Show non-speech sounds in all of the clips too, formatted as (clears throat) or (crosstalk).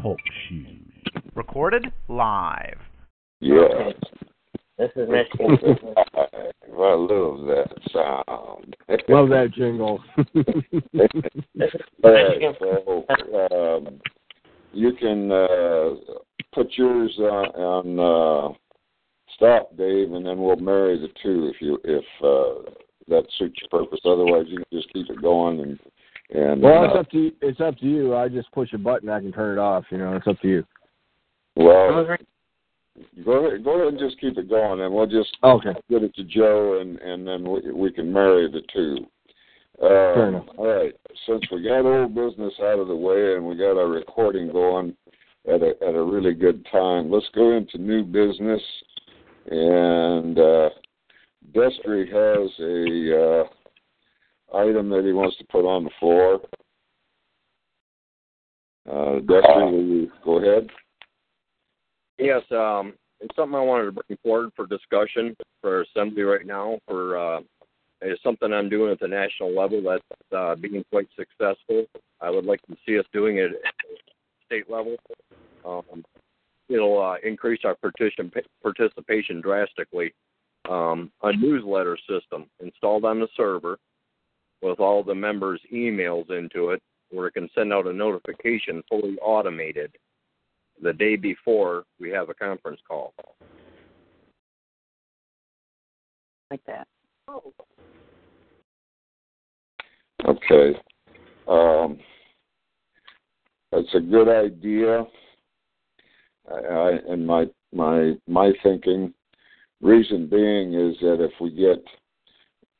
Talk shoes. Recorded live. Yes. This is Michigan. (laughs) I love that sound. Love that jingle. (laughs) this is All so, um, you can uh, put yours on, on uh, stop, Dave, and then we'll marry the two if you if uh, that suits your purpose. Otherwise, you can just keep it going and and well, it's uh, up to you. It's up to you. I just push a button. I can turn it off. You know, it's up to you. well, go ahead, go ahead and just keep it going, and we'll just Okay. get it to Joe, and and then we, we can marry the two. Fair Uh, enough. all right. Since we got old business out of the way and we got our recording going at a at a really good time, let's go into new business. And uh, Destry has a uh, item that he wants to put on the floor. Uh, will you go ahead? Yes, um, it's something I wanted to bring forward for discussion for assembly right now. For uh, it's something I'm doing at the national level that's uh, being quite successful. I would like to see us doing it at state level. Um, it'll uh, increase our partition, participation drastically. Um, a newsletter system installed on the server with all the members' emails into it, where it can send out a notification fully automated the day before we have a conference call. like that. Okay. Um, that's a good idea. I, I, and my my my thinking, reason being is that if we get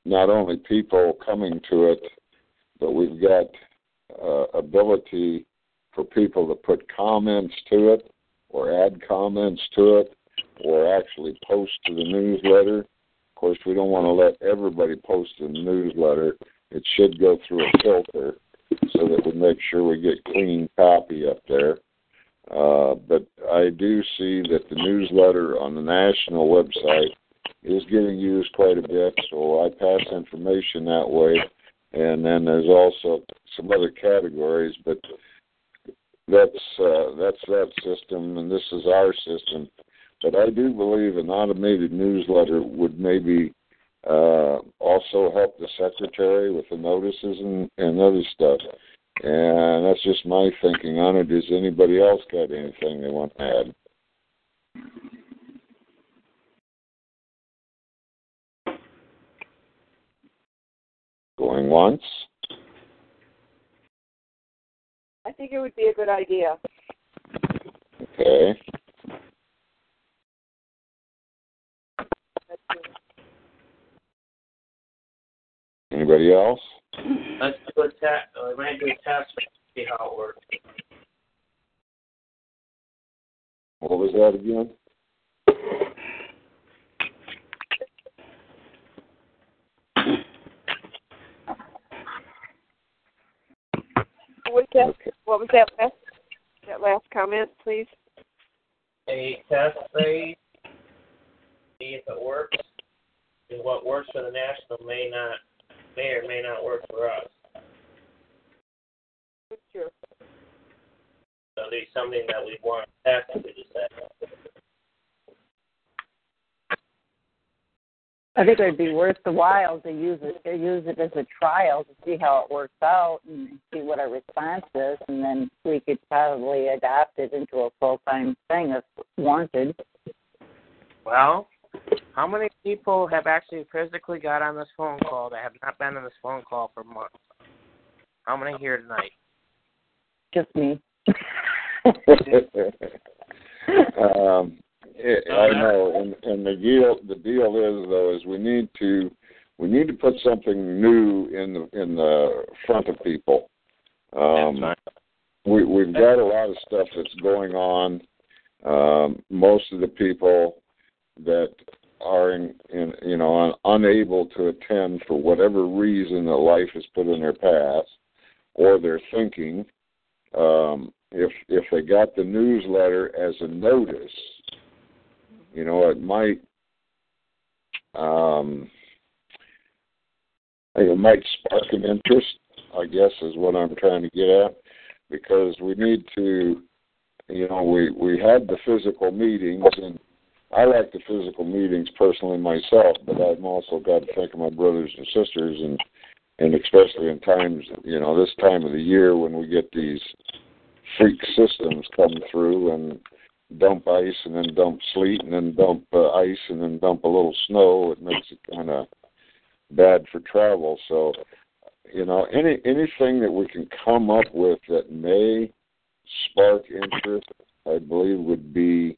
not only people coming to it, but we've got uh, ability for people to put comments to it, or add comments to it, or actually post to the newsletter. Of course, we don't want to let everybody post in the newsletter it should go through a filter so that we make sure we get clean copy up there. Uh, but I do see that the newsletter on the national website is getting used quite a bit, so I pass information that way. And then there's also some other categories, but that's uh, that's that system, and this is our system. But I do believe an automated newsletter would maybe uh, also help the secretary with the notices and, and other stuff. And that's just my thinking on it. Does anybody else got anything they want to add? Going once? I think it would be a good idea. Okay. Anybody else? Let's do a test. Uh, we might do a test to see how it works. What was that again? What was that? Okay. What was that last? That last comment, please. A test phase, see if it works. And what works for the national may not, may or may not work for us. Sure. So there's something that we want to test and we decide. I think it'd be worth the while to use it to use it as a trial to see how it works out and see what our response is, and then we could probably adopt it into a full time thing if warranted. Well, how many people have actually physically got on this phone call that have not been on this phone call for months? How many here tonight? Just me. (laughs) um, it, I know, and, and the deal the deal is though is we need to we need to put something new in the in the front of people. Um, we we've got a lot of stuff that's going on. Um, most of the people that are in, in you know un, unable to attend for whatever reason that life has put in their path, or they're thinking, um, if if they got the newsletter as a notice, you know, it might um, it might spark an interest. I guess is what I'm trying to get at, because we need to, you know, we we had the physical meetings, and I like the physical meetings personally myself, but I've also got to think of my brothers and sisters, and and especially in times, you know, this time of the year when we get these freak systems come through and dump ice and then dump sleet and then dump uh, ice and then dump a little snow. It makes it kind of bad for travel. So, you know, any anything that we can come up with that may spark interest, I believe would be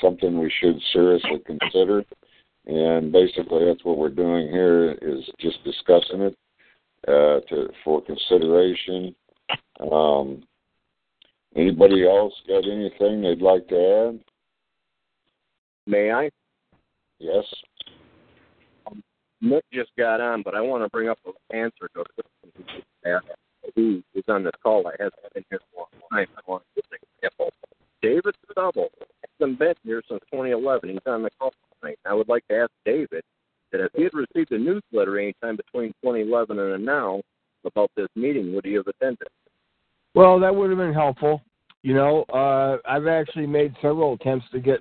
something we should seriously consider. And basically, that's what we're doing here is just discussing it uh, to for consideration. Um, Anybody else got anything they'd like to add? May I? Yes. Um, Nick just got on, but I want to bring up an answer to a question who is on this call. I haven't been here for a long time. I want to give an example. David Stubble hasn't been here since 2011. He's on the call tonight. I would like to ask David that if he had received a newsletter anytime between 2011 and now about this meeting, would he have attended? Well, that would have been helpful. You know, uh, I've actually made several attempts to get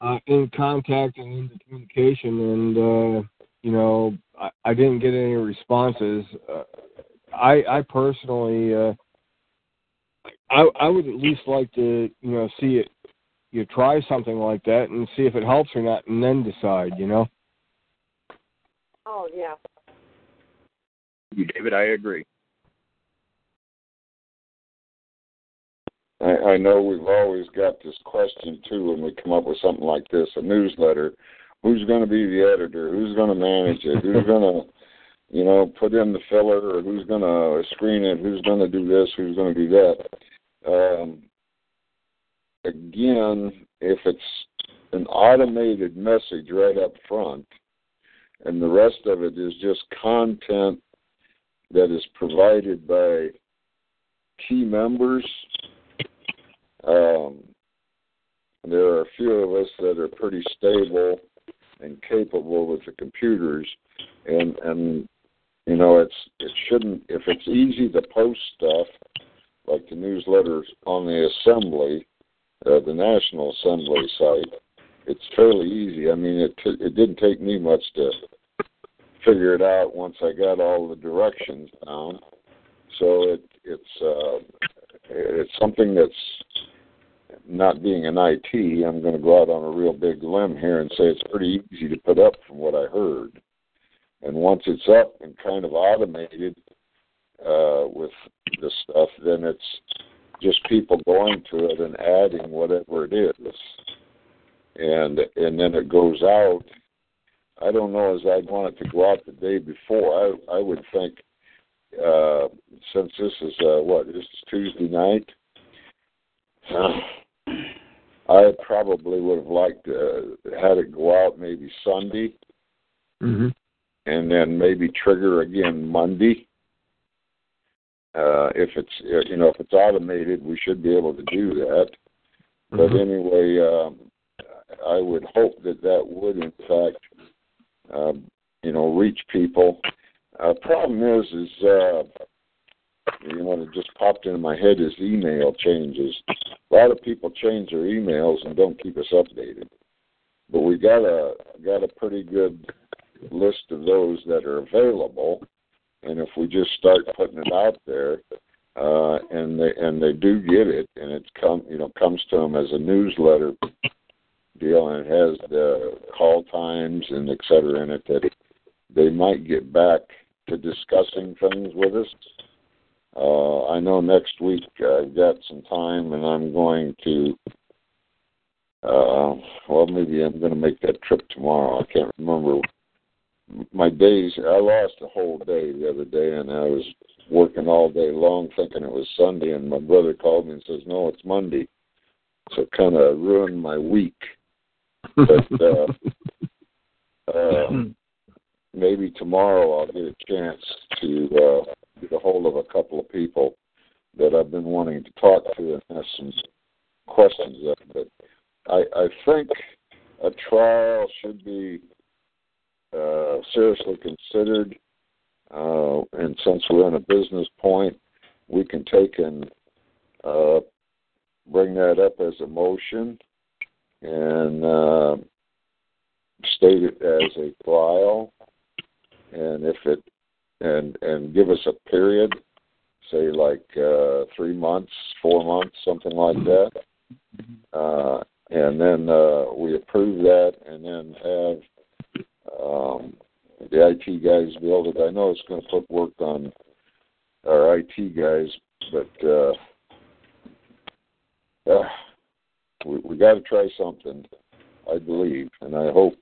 uh, in contact and into communication, and uh, you know, I, I didn't get any responses. Uh, I, I personally, uh, I, I would at least like to, you know, see it. You try something like that and see if it helps or not, and then decide. You know. Oh yeah. David, I agree. I, I know we've always got this question too when we come up with something like this, a newsletter. Who's going to be the editor? Who's going to manage it? Who's going (laughs) to, you know, put in the filler, or who's going to screen it? Who's going to do this? Who's going to do that? Um, again, if it's an automated message right up front, and the rest of it is just content that is provided by key members um, there are a few of us that are pretty stable and capable with the computers, and and you know it's it shouldn't if it's easy to post stuff like the newsletters on the assembly, uh, the National Assembly site. It's fairly easy. I mean, it t- it didn't take me much to figure it out once I got all the directions down. So it it's uh, it's something that's not being an IT, I'm going to go out on a real big limb here and say it's pretty easy to put up from what I heard. And once it's up and kind of automated uh, with the stuff, then it's just people going to it and adding whatever it is, and and then it goes out. I don't know as I'd want it to go out the day before. I I would think uh, since this is uh, what this is Tuesday night. (sighs) Uh, I probably would have liked to had it go out maybe Sunday, mm-hmm. and then maybe trigger again Monday. Uh, if it's you know if it's automated, we should be able to do that. Mm-hmm. But anyway, um, I would hope that that would in fact, uh, you know, reach people. Uh, problem is, is uh, you know, it just popped into my head is email changes. A lot of people change their emails and don't keep us updated. But we got a got a pretty good list of those that are available, and if we just start putting it out there, uh, and they and they do get it, and it come you know comes to them as a newsletter deal, and it has the call times and et cetera in it, that they might get back to discussing things with us uh, I know next week I've got some time, and I'm going to. Uh, well, maybe I'm going to make that trip tomorrow. I can't remember my days. I lost a whole day the other day, and I was working all day long thinking it was Sunday, and my brother called me and says, "No, it's Monday." So it kind of ruined my week. But uh, (laughs) uh, maybe tomorrow I'll get a chance to uh, get a hold of a couple of people that I've been wanting to talk to and ask some questions of. But I, I think a trial should be uh, seriously considered. Uh, and since we're in a business point, we can take and uh, bring that up as a motion and uh, state it as a trial. And if it and and give us a period, say like uh, three months, four months, something like that. Uh, and then uh, we approve that, and then have um, the IT guys build it. I know it's going to put work on our IT guys, but uh, uh, we, we got to try something. I believe, and I hope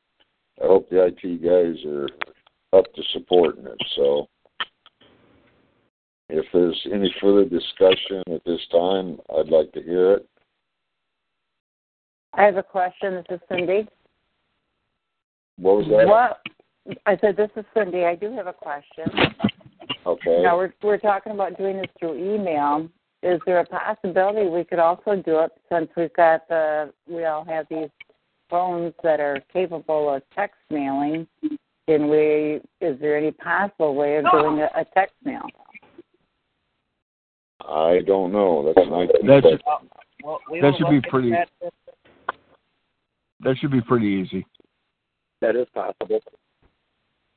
I hope the IT guys are up to supporting it. So, if there's any further discussion at this time, I'd like to hear it. I have a question. This is Cindy. What was that? What I said, this is Cindy. I do have a question. Okay. Now we're we're talking about doing this through email. Is there a possibility we could also do it since we've got the we all have these phones that are capable of text mailing? Can we? Is there any possible way of doing a, a text mail? I don't know. That's an IT That should. Well, we That should be pretty- that. that should be pretty easy. That is possible.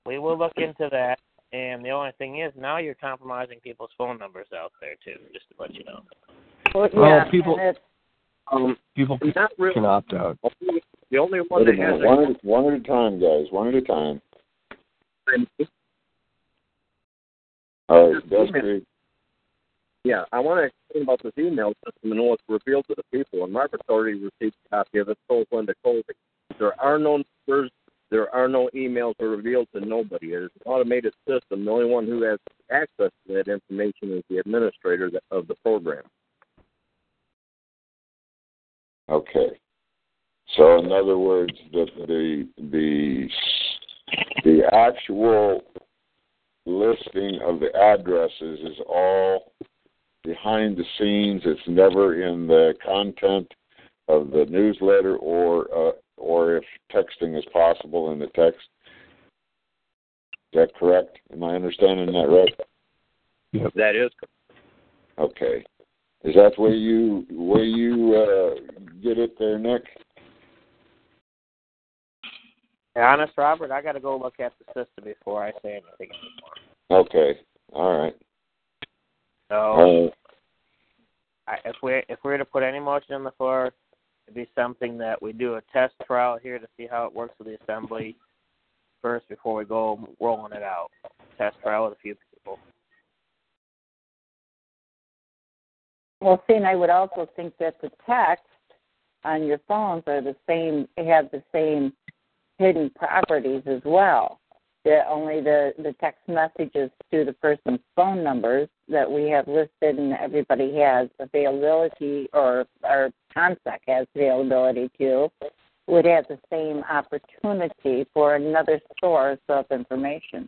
We will look into that. And the only thing is, now you're compromising people's phone numbers out there too. Just to let you know. Well, Well, people- Um, People not really. can opt out. The only one Wait that has minute. One at, one at a time, guys. One at a time. A All right, Dusty. Yeah, I want to explain about this email system and what's revealed to the people. And Margaret's already received a copy of it, so Linda Colby. There are no numbers, there are no emails that are revealed to nobody. It is an automated system. The only one who has access to that information is the administrator of the program. Okay. So in other words, the the the the actual listing of the addresses is all behind the scenes. It's never in the content of the newsletter or uh, or if texting is possible in the text. Is that correct? Am I understanding that right? That is Okay. Is that where you where you uh, get it there, Nick? Be honest, Robert, I got to go look at the system before I say anything anymore. Okay. All right. So, Uh, I, if we if we were to put any motion on the floor, it'd be something that we do a test trial here to see how it works with the assembly first before we go rolling it out. Test trial with a few people. well, see, and I would also think that the text on your phones are the same. Have the same hidden properties as well. That only the the text messages to the person's phone numbers that we have listed and everybody has availability or or contact has availability to would have the same opportunity for another source of information.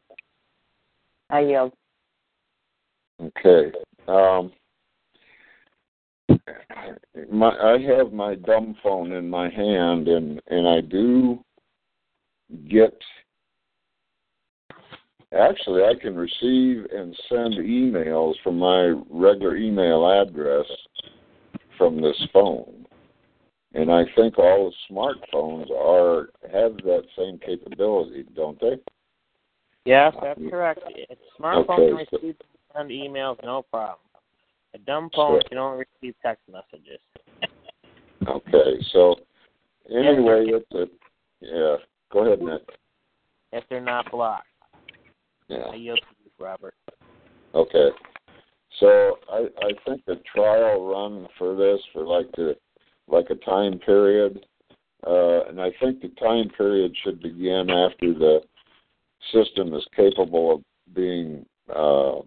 I yield. okay. Um, my I have my dumb phone in my hand, and and I do get. Actually, I can receive and send emails from my regular email address from this phone, and I think all the smartphones are have that same capability, don't they? Yes, that's correct. A smartphone Okay, can so- receive and send emails, no problem. A dumb phone So- can only receive text messages. (laughs) Okay, so anyway, it's a, yeah. Go ahead, Nick. If they're not blocked. Yeah. I yield to you, Robert. Okay. So I I think the trial run for this for like the like a time period, uh, and I think the time period should begin after the system is capable of being uh,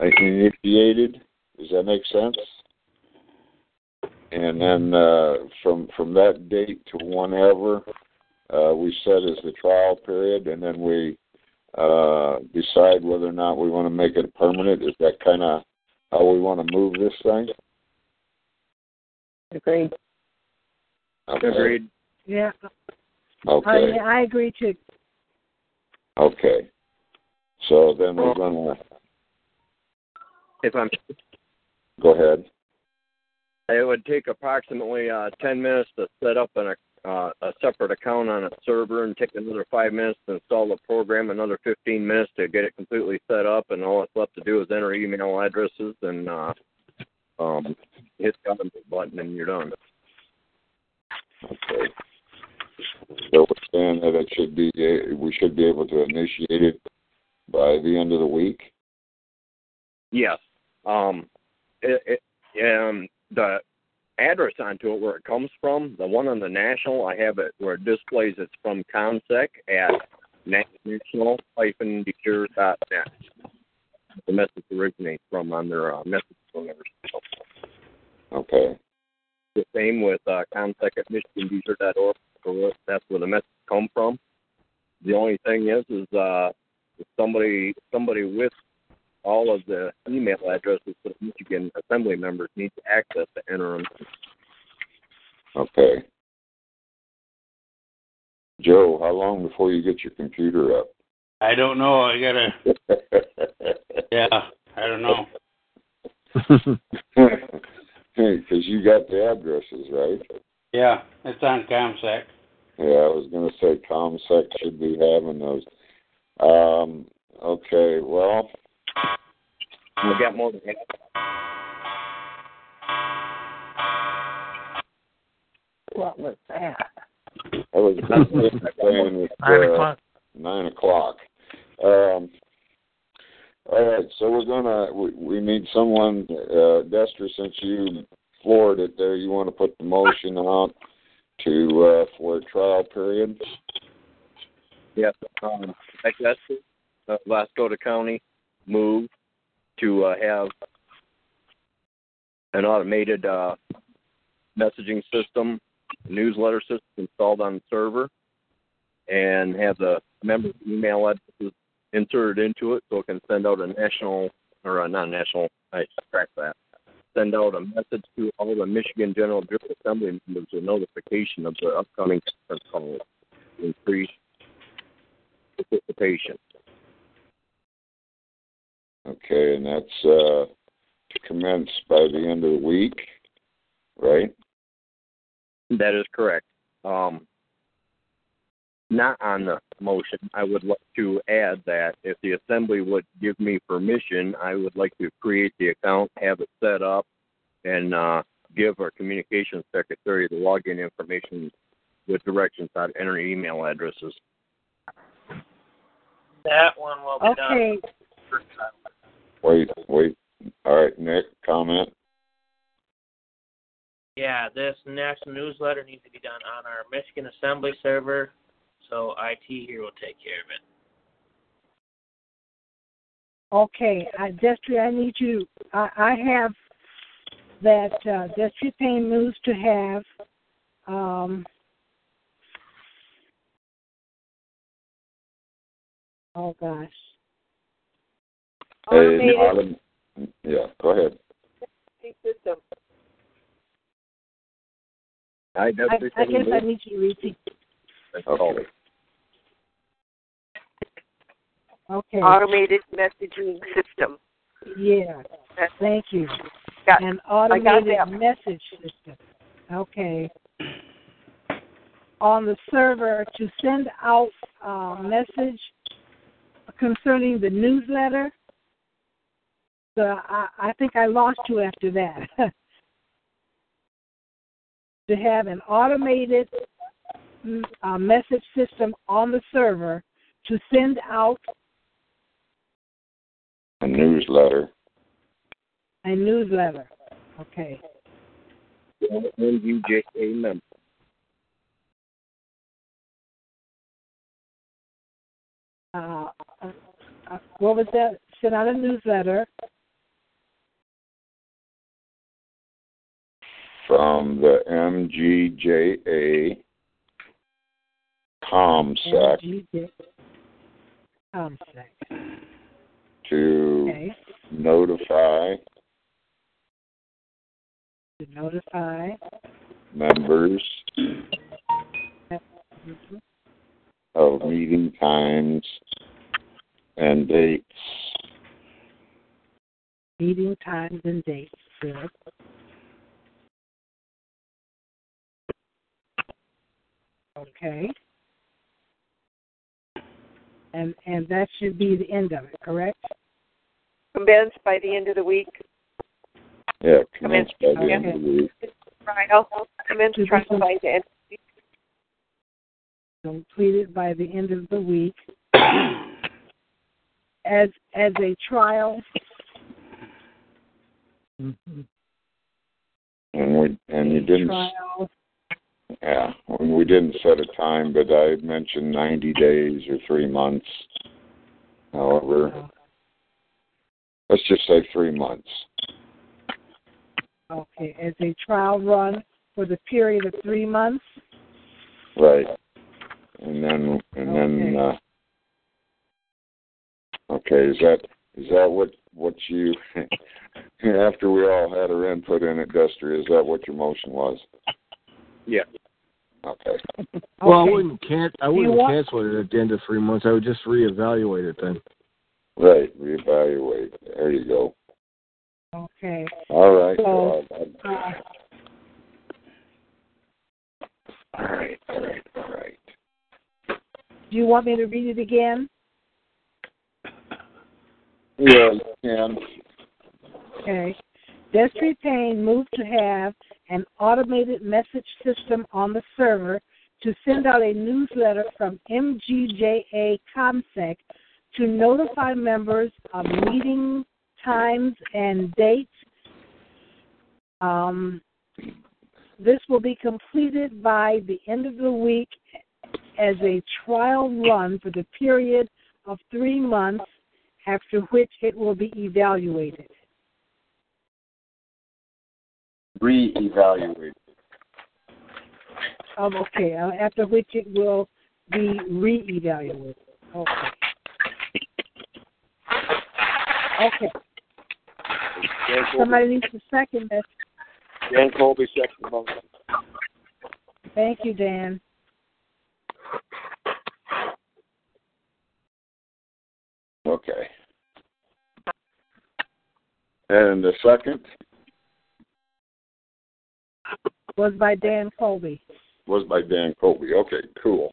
initiated. Does that make sense? And then uh, from from that date to whenever uh, we set as the trial period, and then we uh, decide whether or not we want to make it permanent. Is that kind of how we want to move this thing? Agreed. Okay. Agreed. Yeah, Okay. I, I agree too. Okay. So then we're gonna If I'm, go ahead. it would take approximately uh, 10 minutes to set up an, uh, a separate account on a server and take another five minutes to install the program, another 15 minutes to get it completely set up, and all that's left to do is enter email addresses and uh, um, hit the automate button, and you're done. Okay. So we're saying that it should be we should be able to initiate it by the end of the week. Yes. Um, it, it, um, the address onto it where it comes from, the one on the national, I have it where it displays it's from ComSec at national-net. The message originates from on their uh, message phone. Okay. The same with uh, ComSec at michiganuser.org. So that's where the message come from. The only thing is, is uh, if somebody somebody with all of the email addresses that the Michigan Assembly members need to access to enter them. Okay. Joe, how long before you get your computer up? I don't know. I gotta. (laughs) Yeah, I don't know. (laughs) Because you got the addresses, right? Yeah, it's on ComSec. Yeah, I was going to say ComSec should be having those. Um, okay, well, We got more than half. What was that? I was (laughs) saying Nine o'clock. nine o'clock. Um, all right, so we're gonna we, we need someone, uh, Destry, since you floored it there, you want to put the motion out to uh, for a trial period. Yes. Um, I guess uh, Vasco County move to uh, have an automated uh, messaging system, newsletter system installed on the server, and have the member email addresses inserted into it so it can send out a national or a not national. I track that. Send out a message to all the Michigan General General Assembly members a notification of the upcoming conference call. to Increase participation. Okay, and that's uh, to commence by the end of the week, right? That is correct. Um, not on the motion. I would like to add that if the assembly would give me permission, I would like to create the account, have it set up, and uh, give our communications secretary the login information with directions how to enter email addresses. That one will be Okay, done. Wait, wait. All right, Nick, comment. Yeah, this next newsletter needs to be done on our Michigan Assembly server, so IT here will take care of it. okay. I, Destry, I need you. I, I have that uh, Destry Payne moves to have. Um, oh gosh. Hey, Automated Autumn- yeah, go ahead. system. I, I, I guess I need you to repeat. Okay. Okay. automated messaging system. Yeah. Thank you. Got- An automated message system. Okay. On the server to send out a message concerning the newsletter. So I, I think I lost you after that. (laughs) to have an automated mm, uh, message system on the server to send out A newsletter. a newsletter. Okay. NUJA member. uh, uh, uh, what was that? Send out a newsletter from the MGJA ComSec MGJ ComSec. to Okay. notify To notify. members of meeting times and dates. Meeting times and dates. Good. Okay. And and that should be the end of it, correct? Commence by the end of the week. Yeah, Commence commence by the end of the week. Trial. Commence trial by the end. Completed by the end of the week. (coughs) As as a trial. Mm-hmm. And we and you didn't Trial. Yeah, we didn't set a time, but I mentioned ninety days or three months. However, let's just say three months. Okay, as a trial run for the period of three months. Right. And then and then uh okay, is that is that what what you (laughs) after we all had our input in it, Duster, is that what your motion was? Yeah. Okay. (laughs) Well, I wouldn't can I wouldn't want- cancel it at the end of three months. I would just reevaluate it then. Right, reevaluate. There you go. Okay. All right. So, uh, all right. All right. All right. do you want me to read it again? Yeah, you can. Okay. Destry Payne moved to have an automated message system on the server to send out a newsletter from MGJA ComSec to notify members of meeting times and dates. Um, this will be completed by the end of the week as a trial run for the period of three months, after which it will be evaluated. Reevaluate. Um, okay, uh, after which it will be reevaluated. Okay. Okay. Somebody needs to second this. Dan Colby, second motion. Thank you, Dan. Okay. And the second Was by Dan Colby. was by Dan Colby. Okay, cool.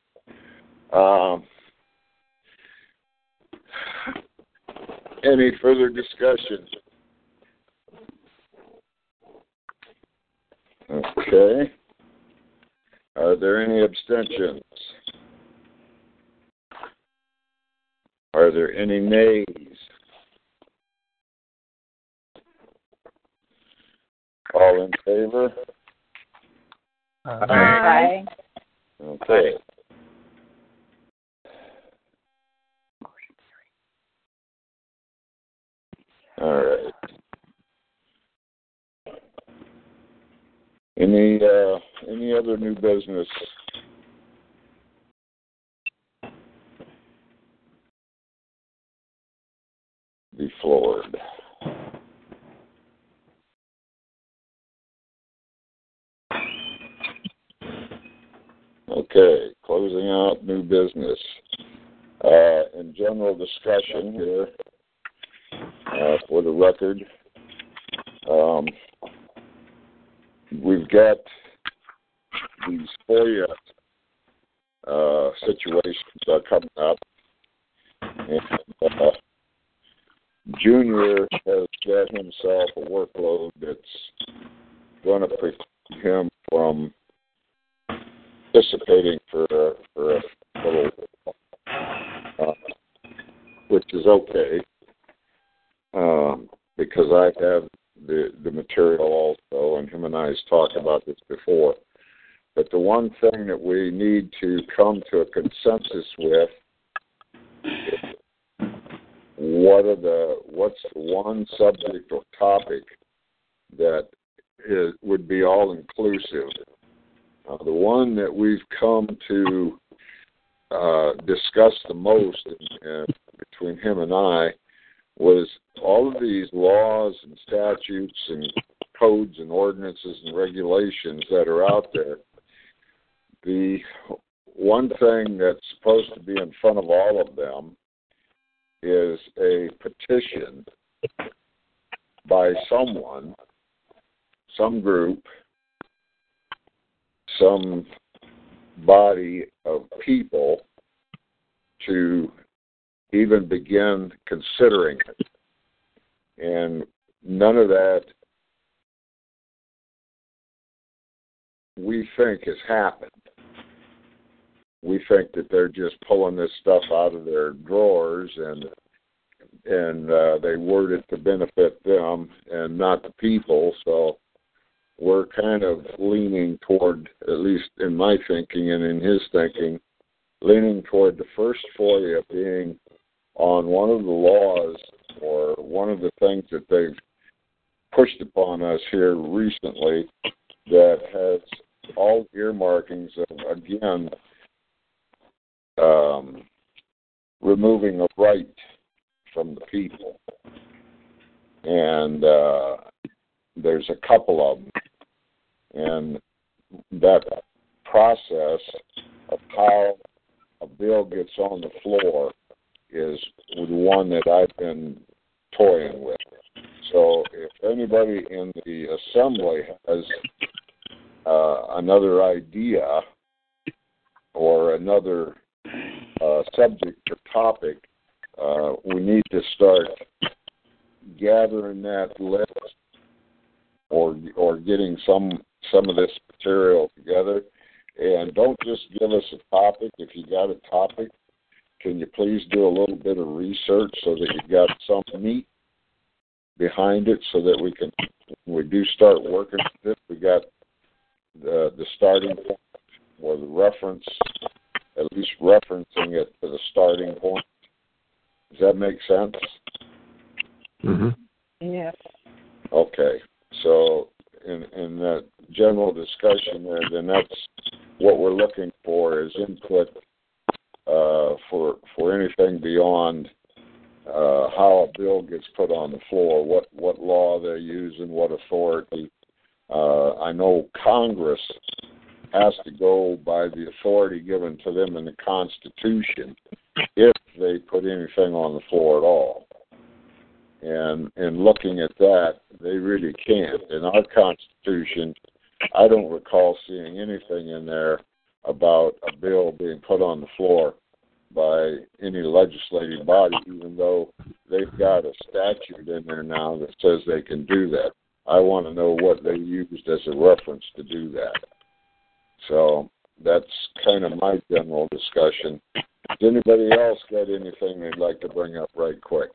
Um, any further discussion? Okay. Are there any abstentions? Are there any nays? All in favor? Aye. Okay. All right. Any uh any other new business? Be floored. Okay, closing out new business. Uh, in general discussion here, uh, for the record, um, we've got these FOIA uh, situations are coming up, and uh, Junior has got himself a workload that's going to prevent him from participating for a, for a little, uh, which is okay, um, because I have the the material also, and him and I has talked about this before. But the one thing that we need to come to a consensus with what are the what's one subject or topic that is, would be all inclusive. Uh, the one that we've come to uh, discuss the most in, between him and I was all of these laws and statutes and codes and ordinances and regulations that are out there. The one thing that's supposed to be in front of all of them is a petition by someone, some group, some body of people to even begin considering it. And none of that we think has happened. We think that they're just pulling this stuff out of their drawers and and uh, they word it to benefit them and not the people. So we're kind of leaning toward, at least in my thinking and in his thinking, leaning toward the first FOIA being on one of the laws or one of the things that they've pushed upon us here recently that has all earmarkings of, again, um, removing a right from the people. And uh, there's a couple of them. And that process of how a bill gets on the floor is the one that I've been toying with. So if anybody in the assembly has uh, another idea or another uh, subject or topic, uh, we need to start gathering that list or or getting some some of this material together. And don't just give us a topic. If you got a topic, can you please do a little bit of research so that you got some meat behind it, so that we can we do start working with it. We got the the starting point or the reference, at least referencing it to the starting point. Does that make sense? Mm-hmm. Yes. Okay. So in in that general discussion there, then that's what we're looking for is input uh, for for anything beyond uh, how a bill gets put on the floor, what what law they use and what authority. Uh, I know Congress has to go by the authority given to them in the Constitution if they put anything on the floor at all. And in looking at that, they really can't. In our Constitution, I don't recall seeing anything in there about a bill being put on the floor by any legislative body, even though they've got a statute in there now that says they can do that. I want to know what they used as a reference to do that. So that's kind of my general discussion. Does anybody else got anything they'd like to bring up right quick?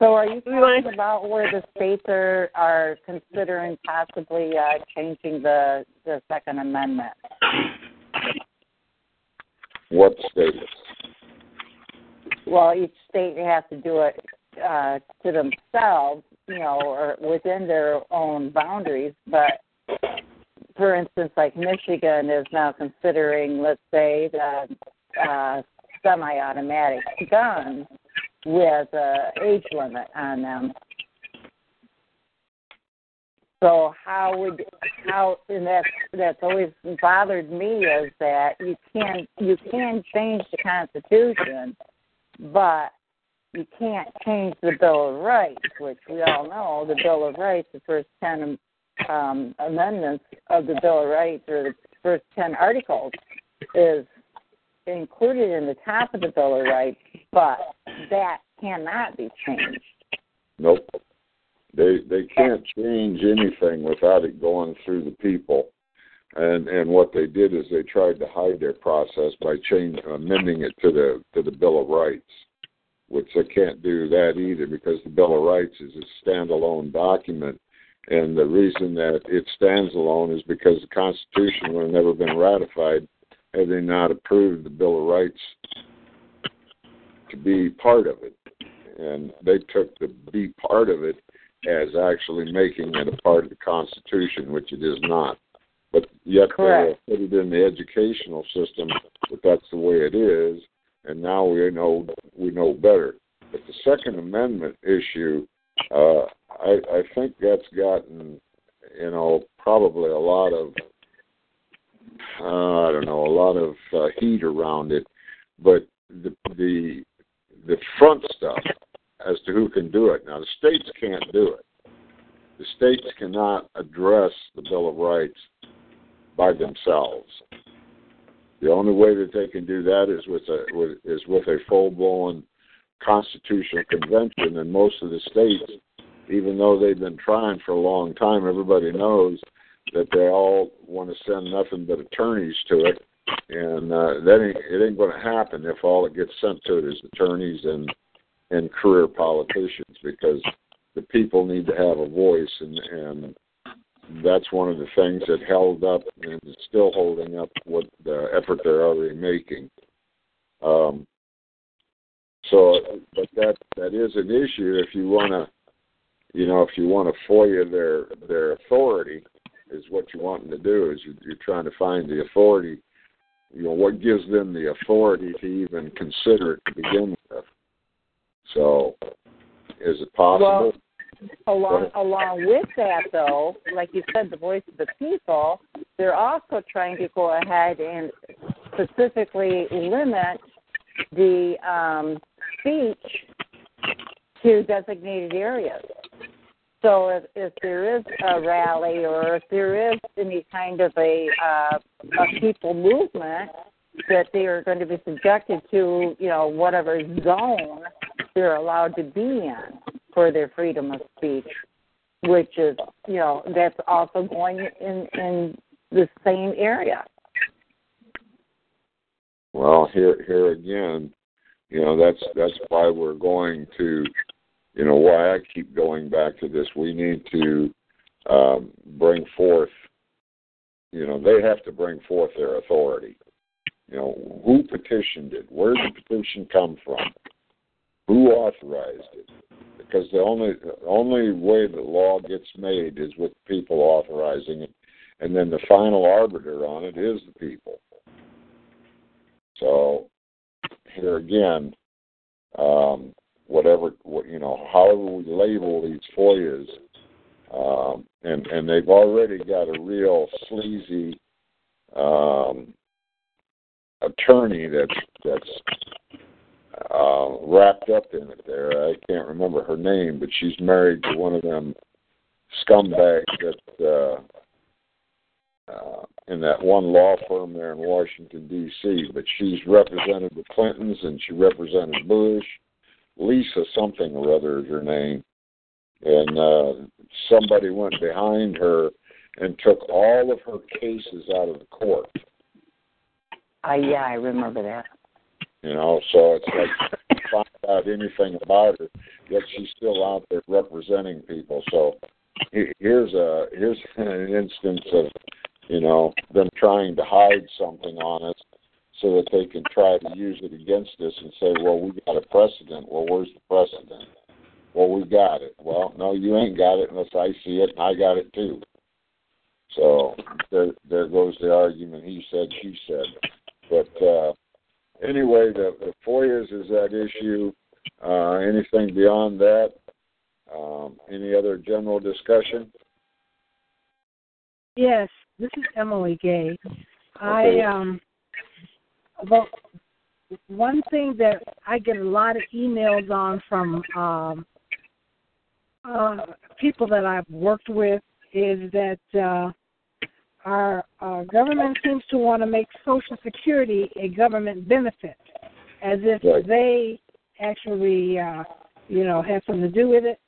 So are you talking about where the states are, are considering possibly uh, changing the, the Second Amendment? What states? Well, each state has to do it uh, to themselves, you know, or within their own boundaries. But for instance, like Michigan is now considering, let's say, the uh, semi-automatic guns with a age limit on them. So how would how and that's that's always bothered me is that you can you can change the Constitution, but you can't change the Bill of Rights, which we all know the Bill of Rights, the first ten um, amendments of the Bill of Rights or the first ten articles is included in the top of the Bill of Rights, but that cannot be changed. Nope. They they can't change anything without it going through the people. And and what they did is they tried to hide their process by change amending it to the to the Bill of Rights, which they can't do that either because the Bill of Rights is a standalone document. And the reason that it stands alone is because the Constitution would have never been ratified had they not approved the Bill of Rights to be part of it, and they took the be part of it as actually making it a part of the Constitution, which it is not. But yet Correct. they put it in the educational system that that's the way it is, and now we know we know better. But the Second Amendment issue, uh, I, I think that's gotten, you know, probably a lot of, uh, I don't know, a lot of uh, heat around it. But the the the front stuff as to who can do it. Now the states can't do it. The states cannot address the Bill of Rights by themselves. The only way that they can do that is with a with, is with a full blown constitutional convention, and most of the states, even though they've been trying for a long time, everybody knows that they all want to send nothing but attorneys to it, and uh, that ain't it ain't going to happen if all it gets sent to it is attorneys and and career politicians because the people need to have a voice and and that's one of the things that held up and is still holding up what the effort they're already making. Um, so, but that that is an issue if you want to, you know, if you want to FOIA their their authority, is what you're wanting to do. Is you, you're trying to find the authority. You know, what gives them the authority to even consider it to begin with. So, is it possible? Well, along along with that though like you said the voice of the people they're also trying to go ahead and specifically limit the um, speech to designated areas so if, if there is a rally or if there is any kind of a uh, a people movement that they are going to be subjected to you know whatever zone they're allowed to be in for their freedom of speech, which is, you know, that's also going in in the same area. Well, here here again, you know, that's that's why we're going to, you know, why I keep going back to this. We need to um, bring forth, you know, they have to bring forth their authority. You know, who petitioned it? Where did the petition come from? Who authorized it? Because the only the only way that law gets made is with people authorizing it, and then the final arbiter on it is the people. So here again, um, whatever what, you know, however we label these FOIAs, um, and and they've already got a real sleazy um, attorney that's that's uh, wrapped up in it there. I can't remember her name, but she's married to one of them scumbags that uh, uh, in that one law firm there in Washington D.C. But she's represented the Clintons and she represented Bush. Lisa something or other is her name, and uh, somebody went behind her and took all of her cases out of the court. Uh, yeah, I remember that. You know, so it's like find out anything about her, yet she's still out there representing people. So he- here's a here's an instance of you know them trying to hide something on us so that they can try to use it against us and say, well, we got a precedent. Well, where's the precedent? Well, we got it. Well, no, you ain't got it unless I see it, and I got it too. So there, there goes the argument. He said, she said. But uh, anyway, the, the FOIAs is that issue. Uh, anything beyond that? Um, any other general discussion? Yes, this is Emily Gay. Okay. I um well one thing that I get a lot of emails on from um uh people that I've worked with is that uh our uh, government seems to want to make Social Security a government benefit, as if Right. they actually, uh, you know, have something to do with it.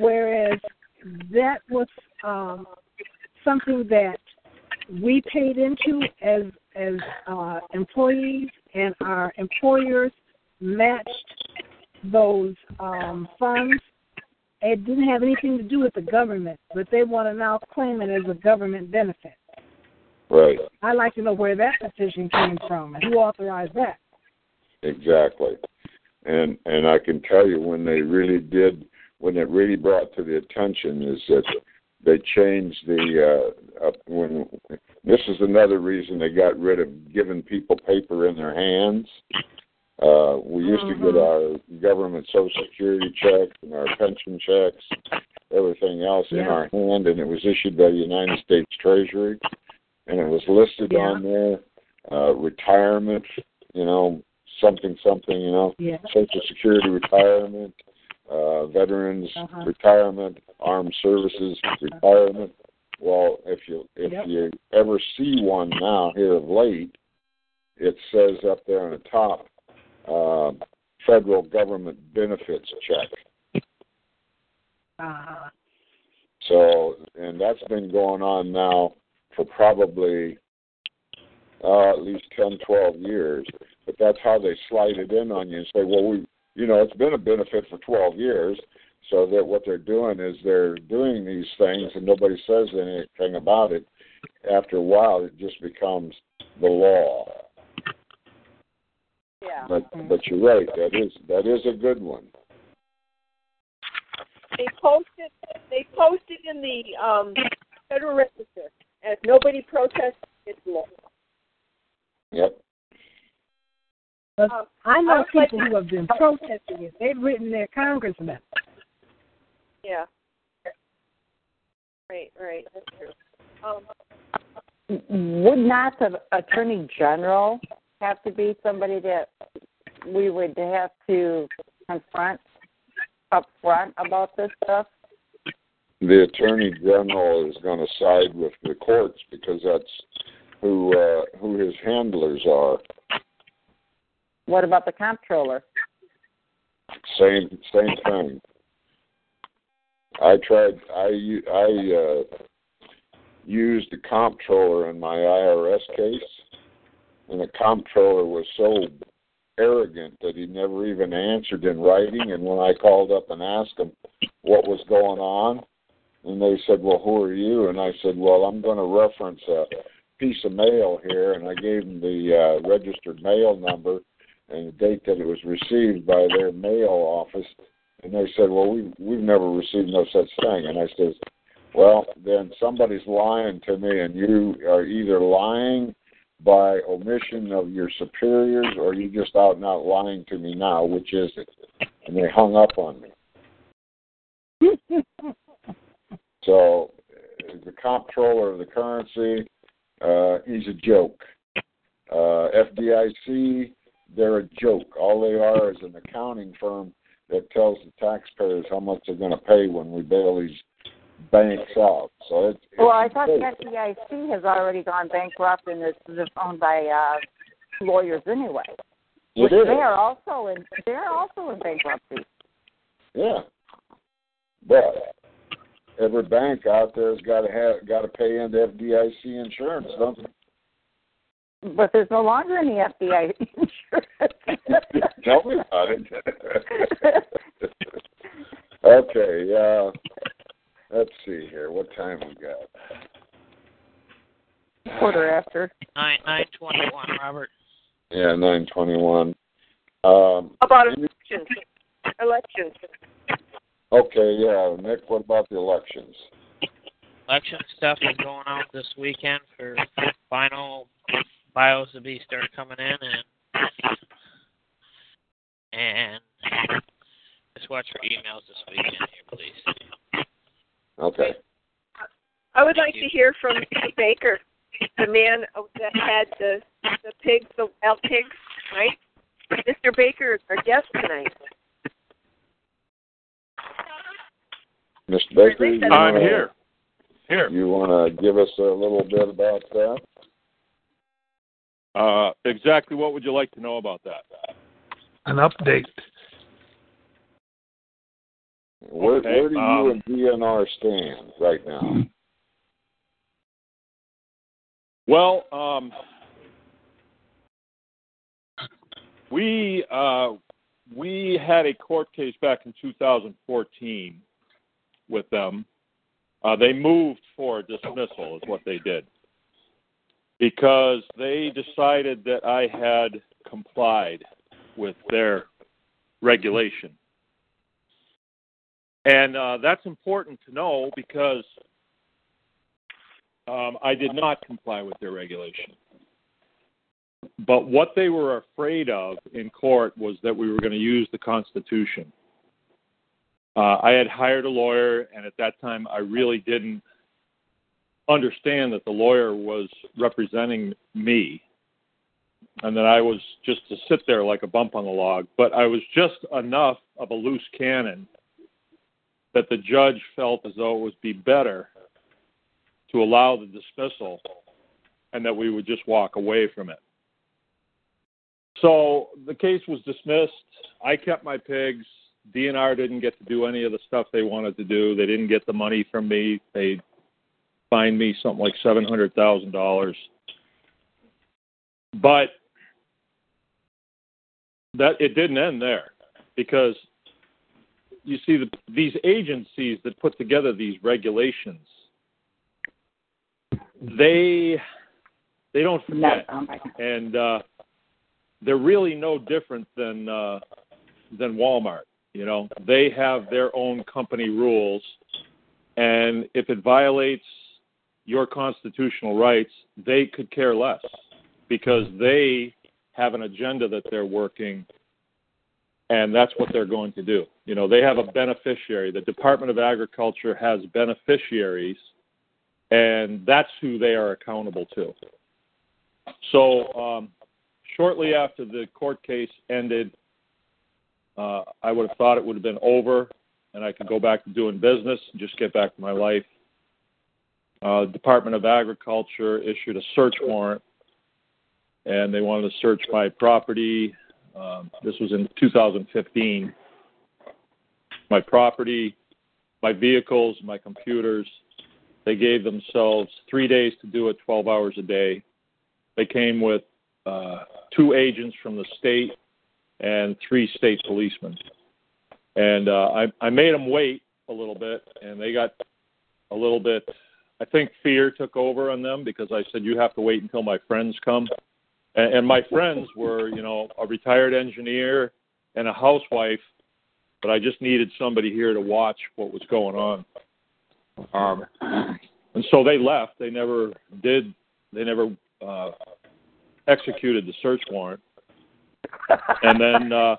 Whereas that was um, something that we paid into as as uh, employees, and our employers matched those um, funds. It didn't have anything to do with the government, but they want to now claim it as a government benefit. Right. I'd like to know where that decision came from and who authorized that. Exactly. And and I can tell you when they really did when it really brought to the attention is that they changed the uh, uh when this is another reason they got rid of giving people paper in their hands. Uh, we used to get our government social security checks and our pension checks, everything else in our hand, and it was issued by the United States Treasury, and it was listed Yeah. on there, uh, retirement, you know, something, something, you know, Yeah. Social Security retirement, uh, veterans Uh-huh. retirement, armed services retirement. Well, if you if Yep. you ever see one now here of late, it says up there on the top, uh, federal government benefits check. Uh, So, and that's been going on now for probably uh, at least ten, twelve years. But that's how they slide it in on you and say, well, we, you know, it's been a benefit for 12 years. So that what they're doing is they're doing these things and nobody says anything about it. After a while, it just becomes the law. Yeah. But but you're right. That is that is a good one. They posted it they posted in the um, Federal Register as nobody protests, it's law. Yep. but Um, I know I would like people who have been protesting it. They've written their congressmen. Yeah. Right, right. That's true. Um, Would not the attorney general have to be somebody that we would have to confront up front about this stuff? the attorney general is going to side with the courts because that's who uh, who his handlers are. What about the comptroller? Same same thing. I tried. I I uh, used the comptroller in my IRS case, and the comptroller was so arrogant that he never even answered in writing. And when I called up and asked him what was going on, and they said, "Well, who are you?" and I said, "Well, I'm going to reference a piece of mail here," and I gave them the uh, registered mail number and the date that it was received by their mail office. And they said, "Well, we we've never received no such thing." And I says, "Well, then somebody's lying to me, and you are either lying by omission of your superiors, or you just out and out lying to me now. Which is it?" And they hung up on me. (laughs) So the comptroller of the currency, uh, he's a joke. Uh, FDIC, they're a joke. All they are is an accounting firm that tells the taxpayers how much they're going to pay when we bail these banks out. So it's, it's Well, I thought the FDIC has already gone bankrupt and it's just owned by uh, lawyers anyway. It is. they are also in they're also in bankruptcy. Yeah, but every bank out there's got to have got to pay into FDIC insurance, don't they? But there's no longer any FBI insurance. (laughs) Tell me about it. (laughs) okay, uh, let's see here. What time we got? Quarter after. Nine nine twenty one, Robert. Yeah, nine twenty-one. Um, about elections. Elections. okay, yeah, Nick. What about the elections? Election stuff is going on this weekend for final bios to be start coming in and and just watch for emails this weekend here, please. Okay. I would like to hear from Mr. Baker, the man that had the the pigs, the wild pigs, right? Mr. Baker is our guest tonight. Mr. Baker, least you that's- I'm here. Here. You want to give us a little bit about that? Exactly what would you like to know about that? An update. Where, Okay, where do you um, and DNR stand right now? Well, um, we uh, we had a court case back in 2014 with them. Uh, they moved for dismissal, is what they did, because they decided that I had complied with their regulation. And uh, that's important to know because um, I did not comply with their regulation. But what they were afraid of in court was that we were going to use the Constitution. Uh, I had hired a lawyer, and at that time, I really didn't understand that the lawyer was representing me and that I was just to sit there like a bump on the log. But I was just enough of a loose cannon that the judge felt as though it would be better to allow the dismissal and that we would just walk away from it. So the case was dismissed. I kept my pigs. DNR didn't get to do any of the stuff they wanted to do. They didn't get the money from me. They fined me something like seven hundred thousand dollars. But that it didn't end there because you see the, these agencies that put together these regulations they they don't forget. And uh they're really no different than uh than Walmart you know? They have their own company rules and if it violates your constitutional rights they could care less because they have an agenda that they're working and that's what they're going to do. You know, they have a beneficiary. The Department of Agriculture has beneficiaries, and that's who they are accountable to. So, um, shortly after the court case ended, uh, I would have thought it would have been over, and I could go back to doing business and just get back to my life. Uh, Department of Agriculture issued a search warrant and they wanted to search my property. Um, this was in 2015. My property, my vehicles, my computers. They gave themselves three days to do it, 12 hours a day. They came with uh, two agents from the state and three state policemen. And uh, I, I made them wait a little bit, and they got a little bit. I think fear took over on them because I said, You have to wait until my friends come and, and my friends were, you know, a retired engineer and a housewife, but I just needed somebody here to watch what was going on. Um, and so they left. They never did. They never uh, executed the search warrant. And then uh,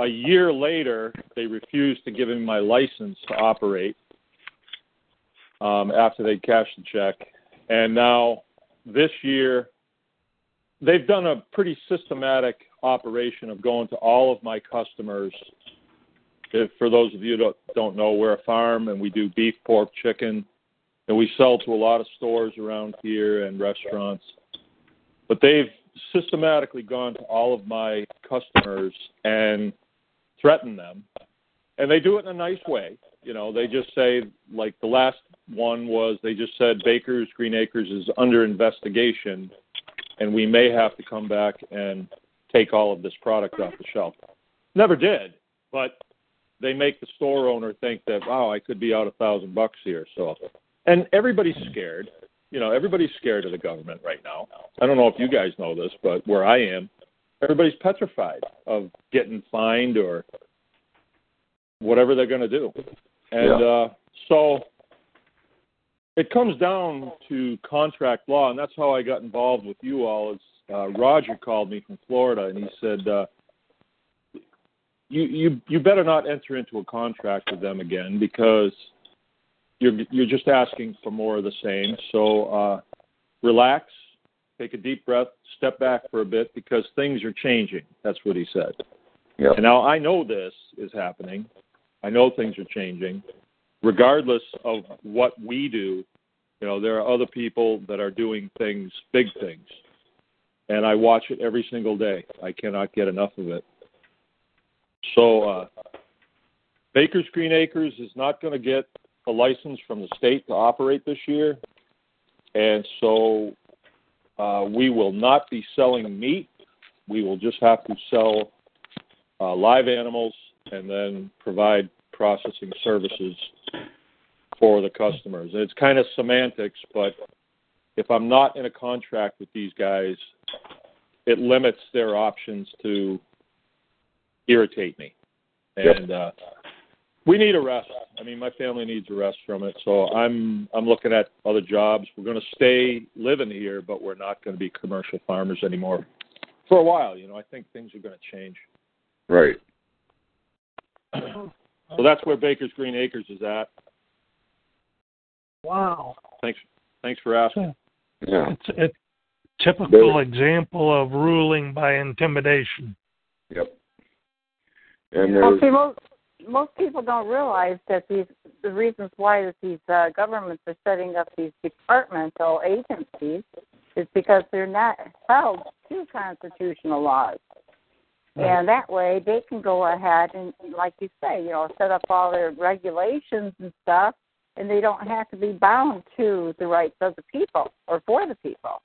a year later, they refused to give me my license to operate um, after they cashed the check. And now this year, they've done a pretty systematic operation of going to all of my customers. If, for those of you that don't know, we're a farm and we do beef, pork, chicken, and we sell to a lot of stores around here and restaurants. But they've systematically gone to all of my customers and threatened them. And they do it in a nice way. You know, they just say, like the last one was, they just said Baker's Green Acres is under investigation and we may have to come back and take all of this product off the shelf. Never did, but they make the store owner think that wow, I could be out a thousand bucks here. So, and everybody's scared. You know, everybody's scared of the government right now. I don't know if you guys know this, but where I am, everybody's petrified of getting fined or whatever they're going to do. And yeah. uh, so it comes down to contract law, and that's how I got involved with you all. Is uh, Roger called me from Florida, and he said, uh, "You you you better not enter into a contract with them again because you're you're just asking for more of the same. So uh, relax, take a deep breath, step back for a bit because things are changing." That's what he said. Yep. And now I know this is happening. I know things are changing regardless of what we do, you know, there are other people that are doing things, big things. And I watch it every single day. I cannot get enough of it. So, uh, Baker's Green Acres is not going to get a license from the state to operate this year. And so uh, we will not be selling meat. We will just have to sell uh, live animals and then provide processing services for the customers. And it's kind of semantics, but if I'm not in a contract with these guys, it limits their options to irritate me. And uh, we need a rest. I mean, my family needs a rest from it. So I'm I'm looking at other jobs. We're going to stay living here, but we're not going to be commercial farmers anymore for a while. You know, I think things are going to change. Right. (clears throat) So that's where Baker's Green Acres is at. Wow. Thanks. Thanks for asking. Yeah. It's a typical example of ruling by intimidation. Yep. And Well, see, most most people don't realize that these the reasons why that these uh, governments are setting up these departmental agencies is because they're not held to constitutional laws. And that way they can go ahead and, like you say, you know, set up all their regulations and stuff, and they don't have to be bound to the rights of the people or for the people.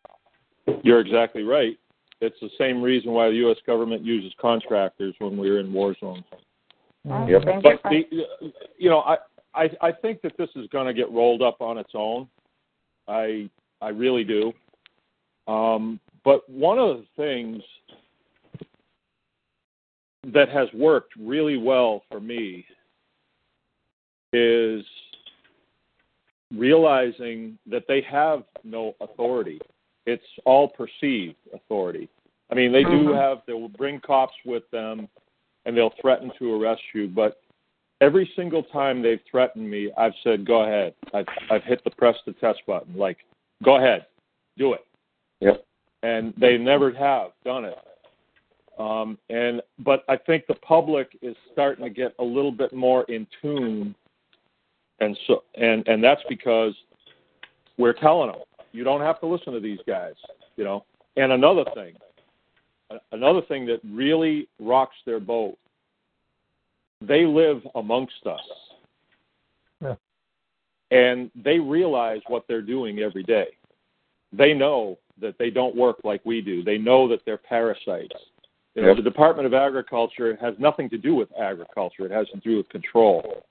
You're exactly right. It's the same reason why the U.S. government uses contractors when we're in war zones. Yep. But the, you know, I, I I think that this is going to get rolled up on its own. I I really do. Um, but one of the things that has worked really well for me is realizing that they have no authority. It's all perceived authority. I mean, they do mm-hmm. have, they will bring cops with them and they'll threaten to arrest you, but every single time they've threatened me, I've said, go ahead. I've, I've hit the press the test button. Like, go ahead, do it. Yep. And they never have done it. Um, and but I think the public is starting to get a little bit more in tune, and so and and that's because we're telling them you don't have to listen to these guys, you know. And another thing, another thing that really rocks their boat, they live amongst us, Yeah. and they realize what they're doing every day. They know that they don't work like we do. They know that they're parasites. You know, Yep. the Department of Agriculture has nothing to do with agriculture. It has to do with control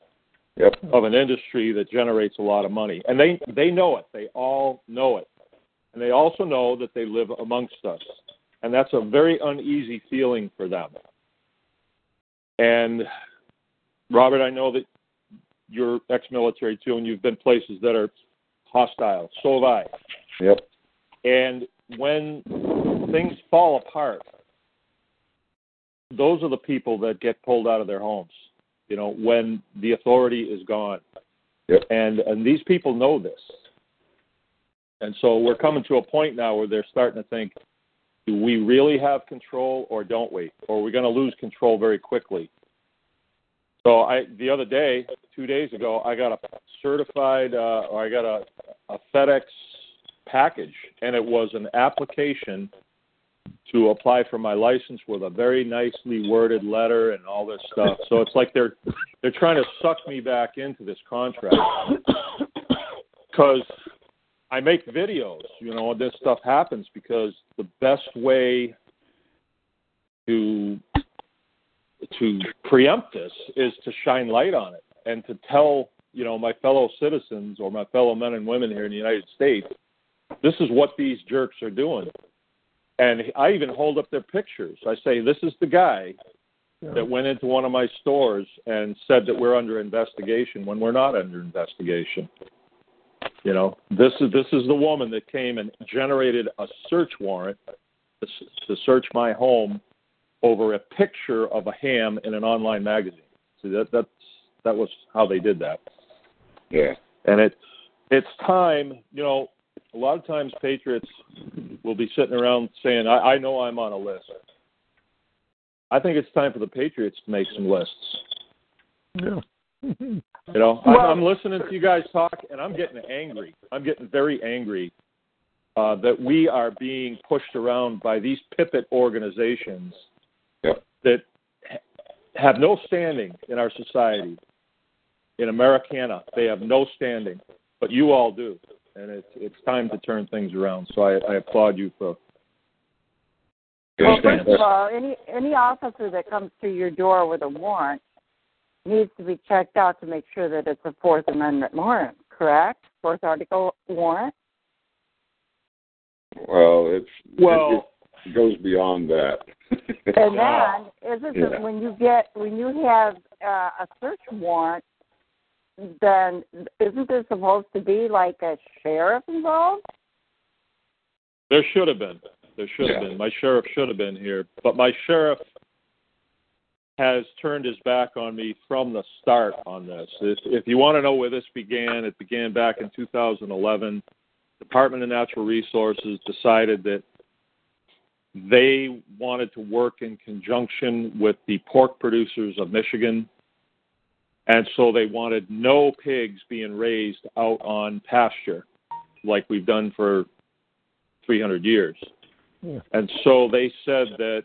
Yep. of an industry that generates a lot of money. And they they know it. They all know it. And they also know that they live amongst us. And that's a very uneasy feeling for them. And Robert, I know that you're ex-military too, and you've been places that are hostile. So have I. Yep. And when things fall apart, those are the people that get pulled out of their homes. You know, when the authority is gone. Yep. And and these people know this. And so we're coming to a point now where they're starting to think, do we really have control or don't we? Or are we going to lose control very quickly? So I the other day, two days ago, I got a certified uh, or I got a, a FedEx package, and it was an application to apply for my license with a very nicely worded letter and all this stuff. So it's like they're they're trying to suck me back into this contract because I make videos. You know, this stuff happens because the best way to to preempt this is to shine light on it and to tell you know my fellow citizens or my fellow men and women here in the United States this is what these jerks are doing and I even hold up their pictures I say this is the guy that went into one of my stores and said that we're under investigation when we're not under investigation you know this is this is the woman that came and generated a search warrant to, to search my home over a picture of a ham in an online magazine. See that that's that was how they did that. Yeah. And it's it's time, you know, a lot of times patriots will be sitting around saying, I, I know I'm on a list. I think it's time for the Patriots to make some lists. Yeah. You know, I'm, I'm listening to you guys talk, and I'm getting angry. I'm getting very angry uh, that we are being pushed around by these pipet organizations Yep. that ha- have no standing in our society. In Americana, they have no standing, but you all do, and it's it's time to turn things around. So I, I applaud you for. Well, first of all, any any officer that comes through your door with a warrant needs to be checked out to make sure that it's a Fourth Amendment warrant, correct? Fourth Article warrant. Well, it's Well, it goes beyond that. And then, isn't Yeah. it when you get when you have uh, a search warrant, then isn't there supposed to be like a sheriff involved? There should have been. There should have been. My sheriff should have been here, but my sheriff has turned his back on me from the start on this. If, if you want to know where this began, it began back in 2011. Department of Natural Resources decided that they wanted to work in conjunction with the pork producers of Michigan. And so they wanted no pigs being raised out on pasture like we've done for 300 years. And so they said that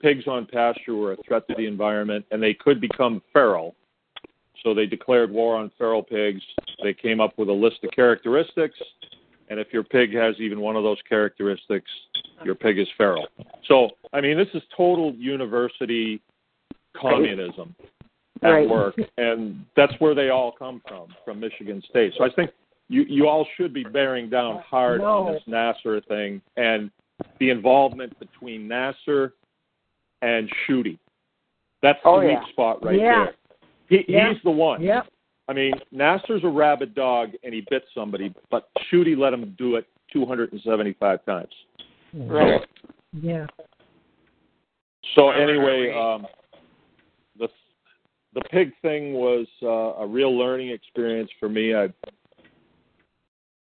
pigs on pasture were a threat to the environment and they could become feral. So they declared war on feral pigs. They came up with a list of characteristics. And if your pig has even one of those characteristics, your pig is feral. So, I mean, this is total university communism at Right. work. And that's where they all come from, from Michigan State. So I think you, you all should be bearing down hard on this Nassar thing and the involvement between Nassar and Shooty. That's the Oh, weak yeah. spot right Yeah. there. He, Yeah. He's the one. Yep. I mean, Nassar's a rabid dog and he bit somebody, but Shooty let him do it 275 times. Right. Yeah. So anyway, um, the the pig thing was uh, a real learning experience for me. I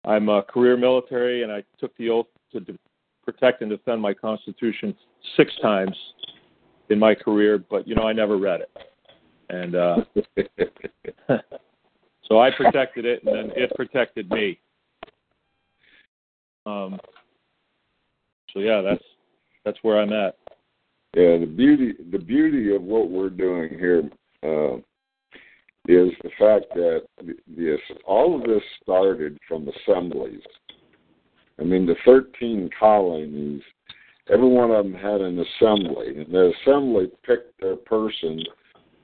I'm a career military, and I took the oath to de- protect and defend my Constitution six times in my career, but you know I never read it, and uh, (laughs) so I protected it, and then it protected me. Um, so yeah, that's that's where I'm at. Yeah, the beauty the beauty of what we're doing here uh, is the fact that this all of this started from assemblies. I mean, the 13 colonies, every one of them had an assembly, and the assembly picked their person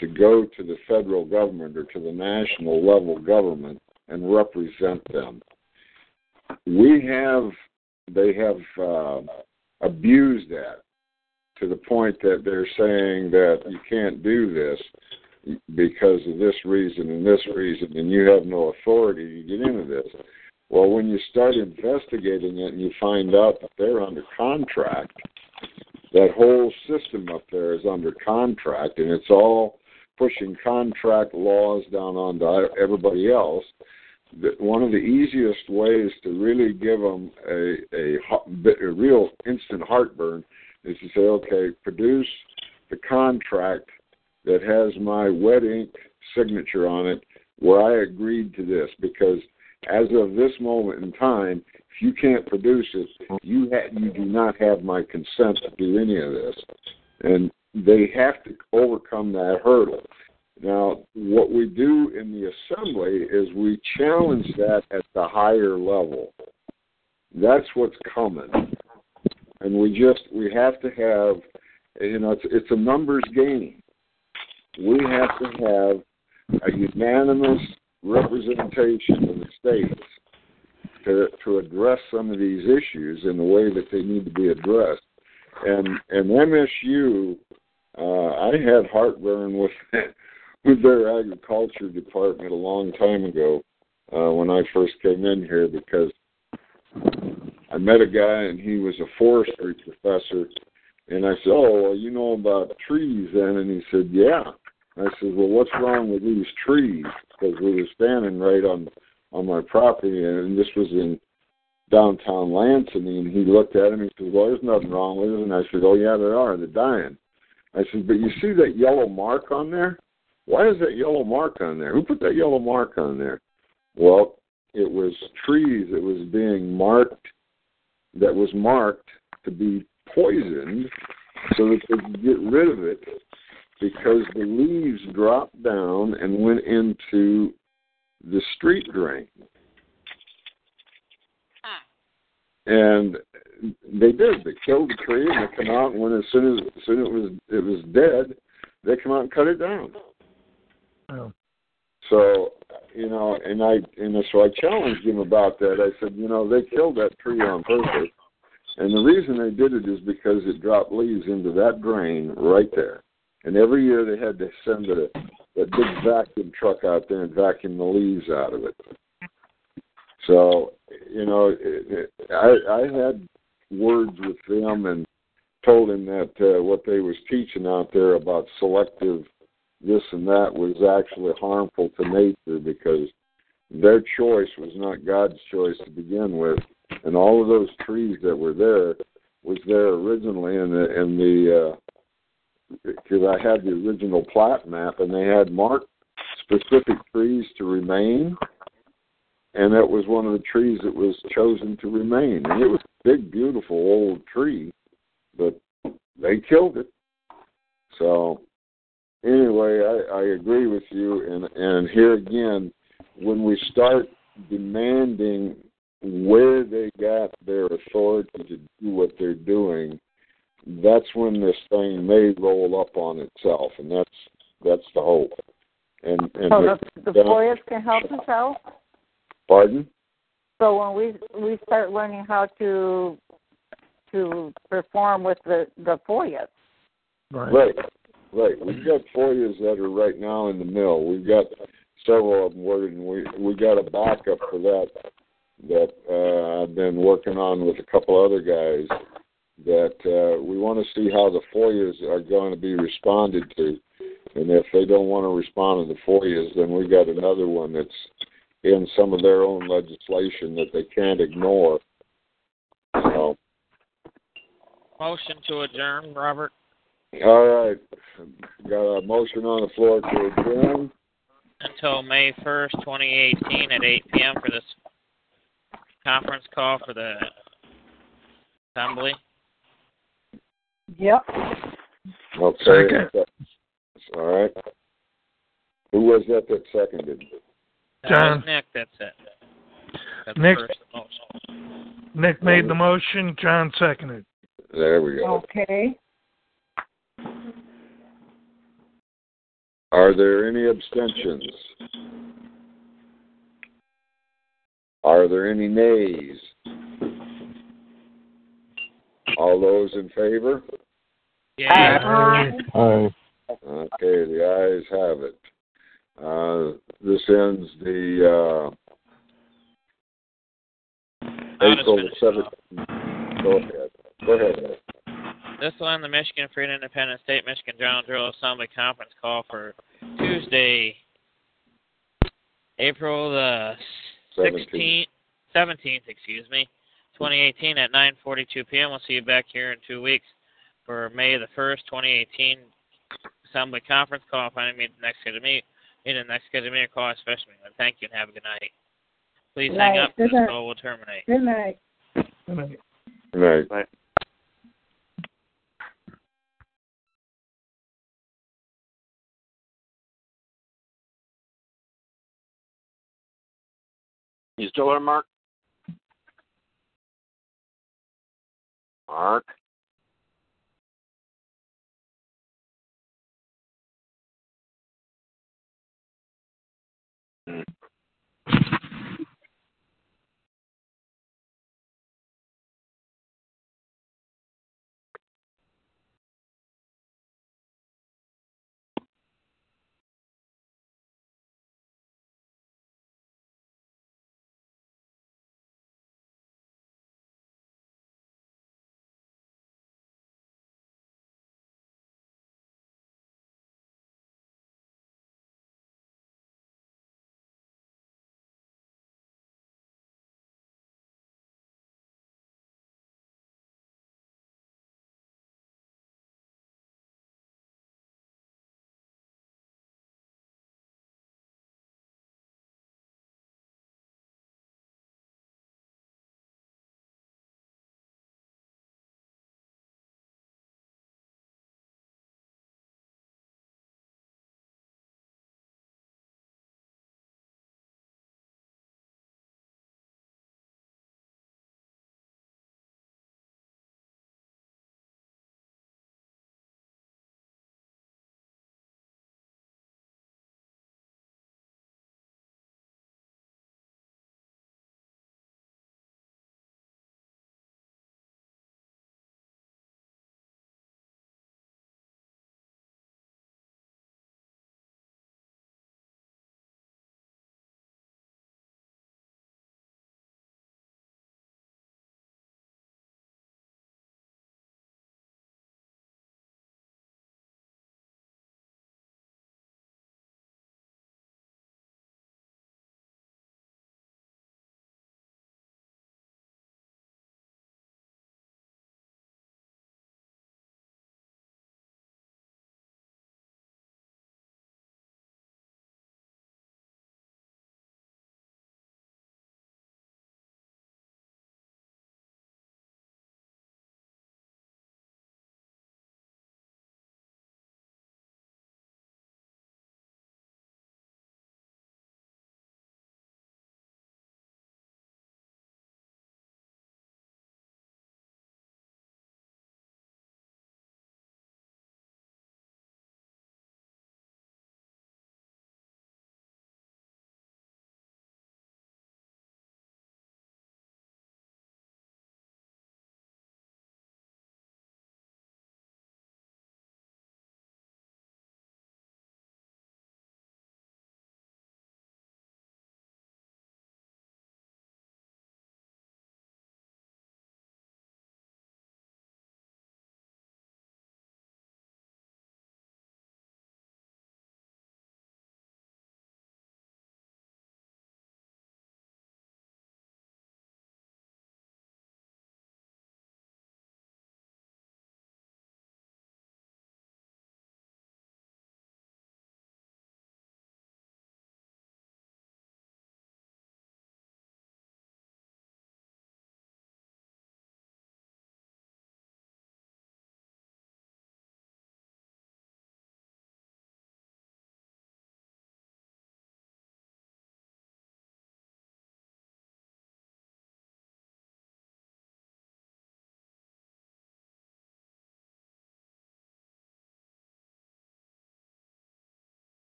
to go to the federal government or to the national level government and represent them. We have, they have uh, abused that to the point that they're saying that you can't do this because of this reason and this reason, and you have no authority to get into this. Well, when you start investigating it and you find out that they're under contract, that whole system up there is under contract, and it's all pushing contract laws down onto everybody else. One of the easiest ways to really give them a, a, a real instant heartburn is to say, okay, produce the contract that has my wet ink signature on it where I agreed to this because as of this moment in time, if you can't produce it, you ha- you do not have my consent to do any of this, and they have to overcome that hurdle. Now, what we do in the assembly is we challenge that at the higher level. That's what's coming, and we just we have to have, you know, it's it's a numbers game. We have to have a unanimous representation of the states to to address some of these issues in the way that they need to be addressed. And and MSU, uh, I had heartburn with (laughs) with their agriculture department a long time ago uh, when I first came in here because I met a guy and he was a forestry professor, and I said, "Oh, well, you know about trees then?" And he said, "Yeah." I said, "Well, what's wrong with these trees?" Because we were standing right on on my property, and this was in downtown Lansing. And he looked at him he said, "Well, there's nothing wrong with them." And I said, "Oh yeah, there are. They're dying." I said, "But you see that yellow mark on there? Why is that yellow mark on there? Who put that yellow mark on there?" Well, it was trees that was being marked, that was marked to be poisoned, so that they could get rid of it because the leaves dropped down and went into the street drain. And they did. They killed the tree and they come out and when as soon as, as soon as it was it was dead, they come out and cut it down. Oh. So, you know, and I and so I challenged him about that. I said, you know, they killed that tree on purpose And the reason they did it is because it dropped leaves into that drain right there. And every year they had to send a, a big vacuum truck out there and vacuum the leaves out of it. So, you know, it, it, I, I had words with them and told him that uh, what they was teaching out there about selective this and that was actually harmful to nature because their choice was not God's choice to begin with, and all of those trees that were there was there originally in the in the because I had the original plat map and they had marked specific trees to remain, and that was one of the trees that was chosen to remain, and it was a big, beautiful old tree, but they killed it. So anyway, I, I agree with you, and and here again, when we start demanding where they got their authority to do what they're doing, that's when this thing may roll up on itself, and that's that's the hope. And and so the, the FOIAs can help us out. Pardon? So when we we start learning how to to perform with the the FOIAs. Right. right. Right. We've got FOIAs that are right now in the mill. We've got several of them working. We we got a backup for that that uh, I've been working on with a couple other guys. That uh, we want to see how the FOIAs are going to be responded to, and if they don't want to respond to the FOIAs, then we got another one that's in some of their own legislation that they can't ignore. So. Motion to adjourn, Robert. All right. Got a motion on the floor to adjourn. Until May 1st, 2018 at 8 p.m. for this conference call for the assembly. Yep. Okay. Second. All right. Who was that that seconded? Uh, John. Nick, that's it. That's Nick. motion. Nick made the mm-hmm. motion. John seconded. There we go. Okay. Are there any abstentions? Are there any nays? All those in favor? Yeah. Aye. Okay, the ayes have it. Uh, this ends the uh, April finish it seventh. off. Go ahead. Go ahead. This one, the Michigan Free and Independent State Michigan General Jural Assembly Conference call for Tuesday, April the 16th, 17th, excuse me, 2018 at 9:42 p.m. We'll see you back here in two weeks for May the 1st, 2018 Assembly Conference call. Finding me the next scheduled meet. In the next scheduled meeting call, especially. Thank you and have a good night. Please Good hang night. up. Good This night. call will terminate. Good night. Good night. Good night. Good night. You still there, Mark? Mark? Hmm.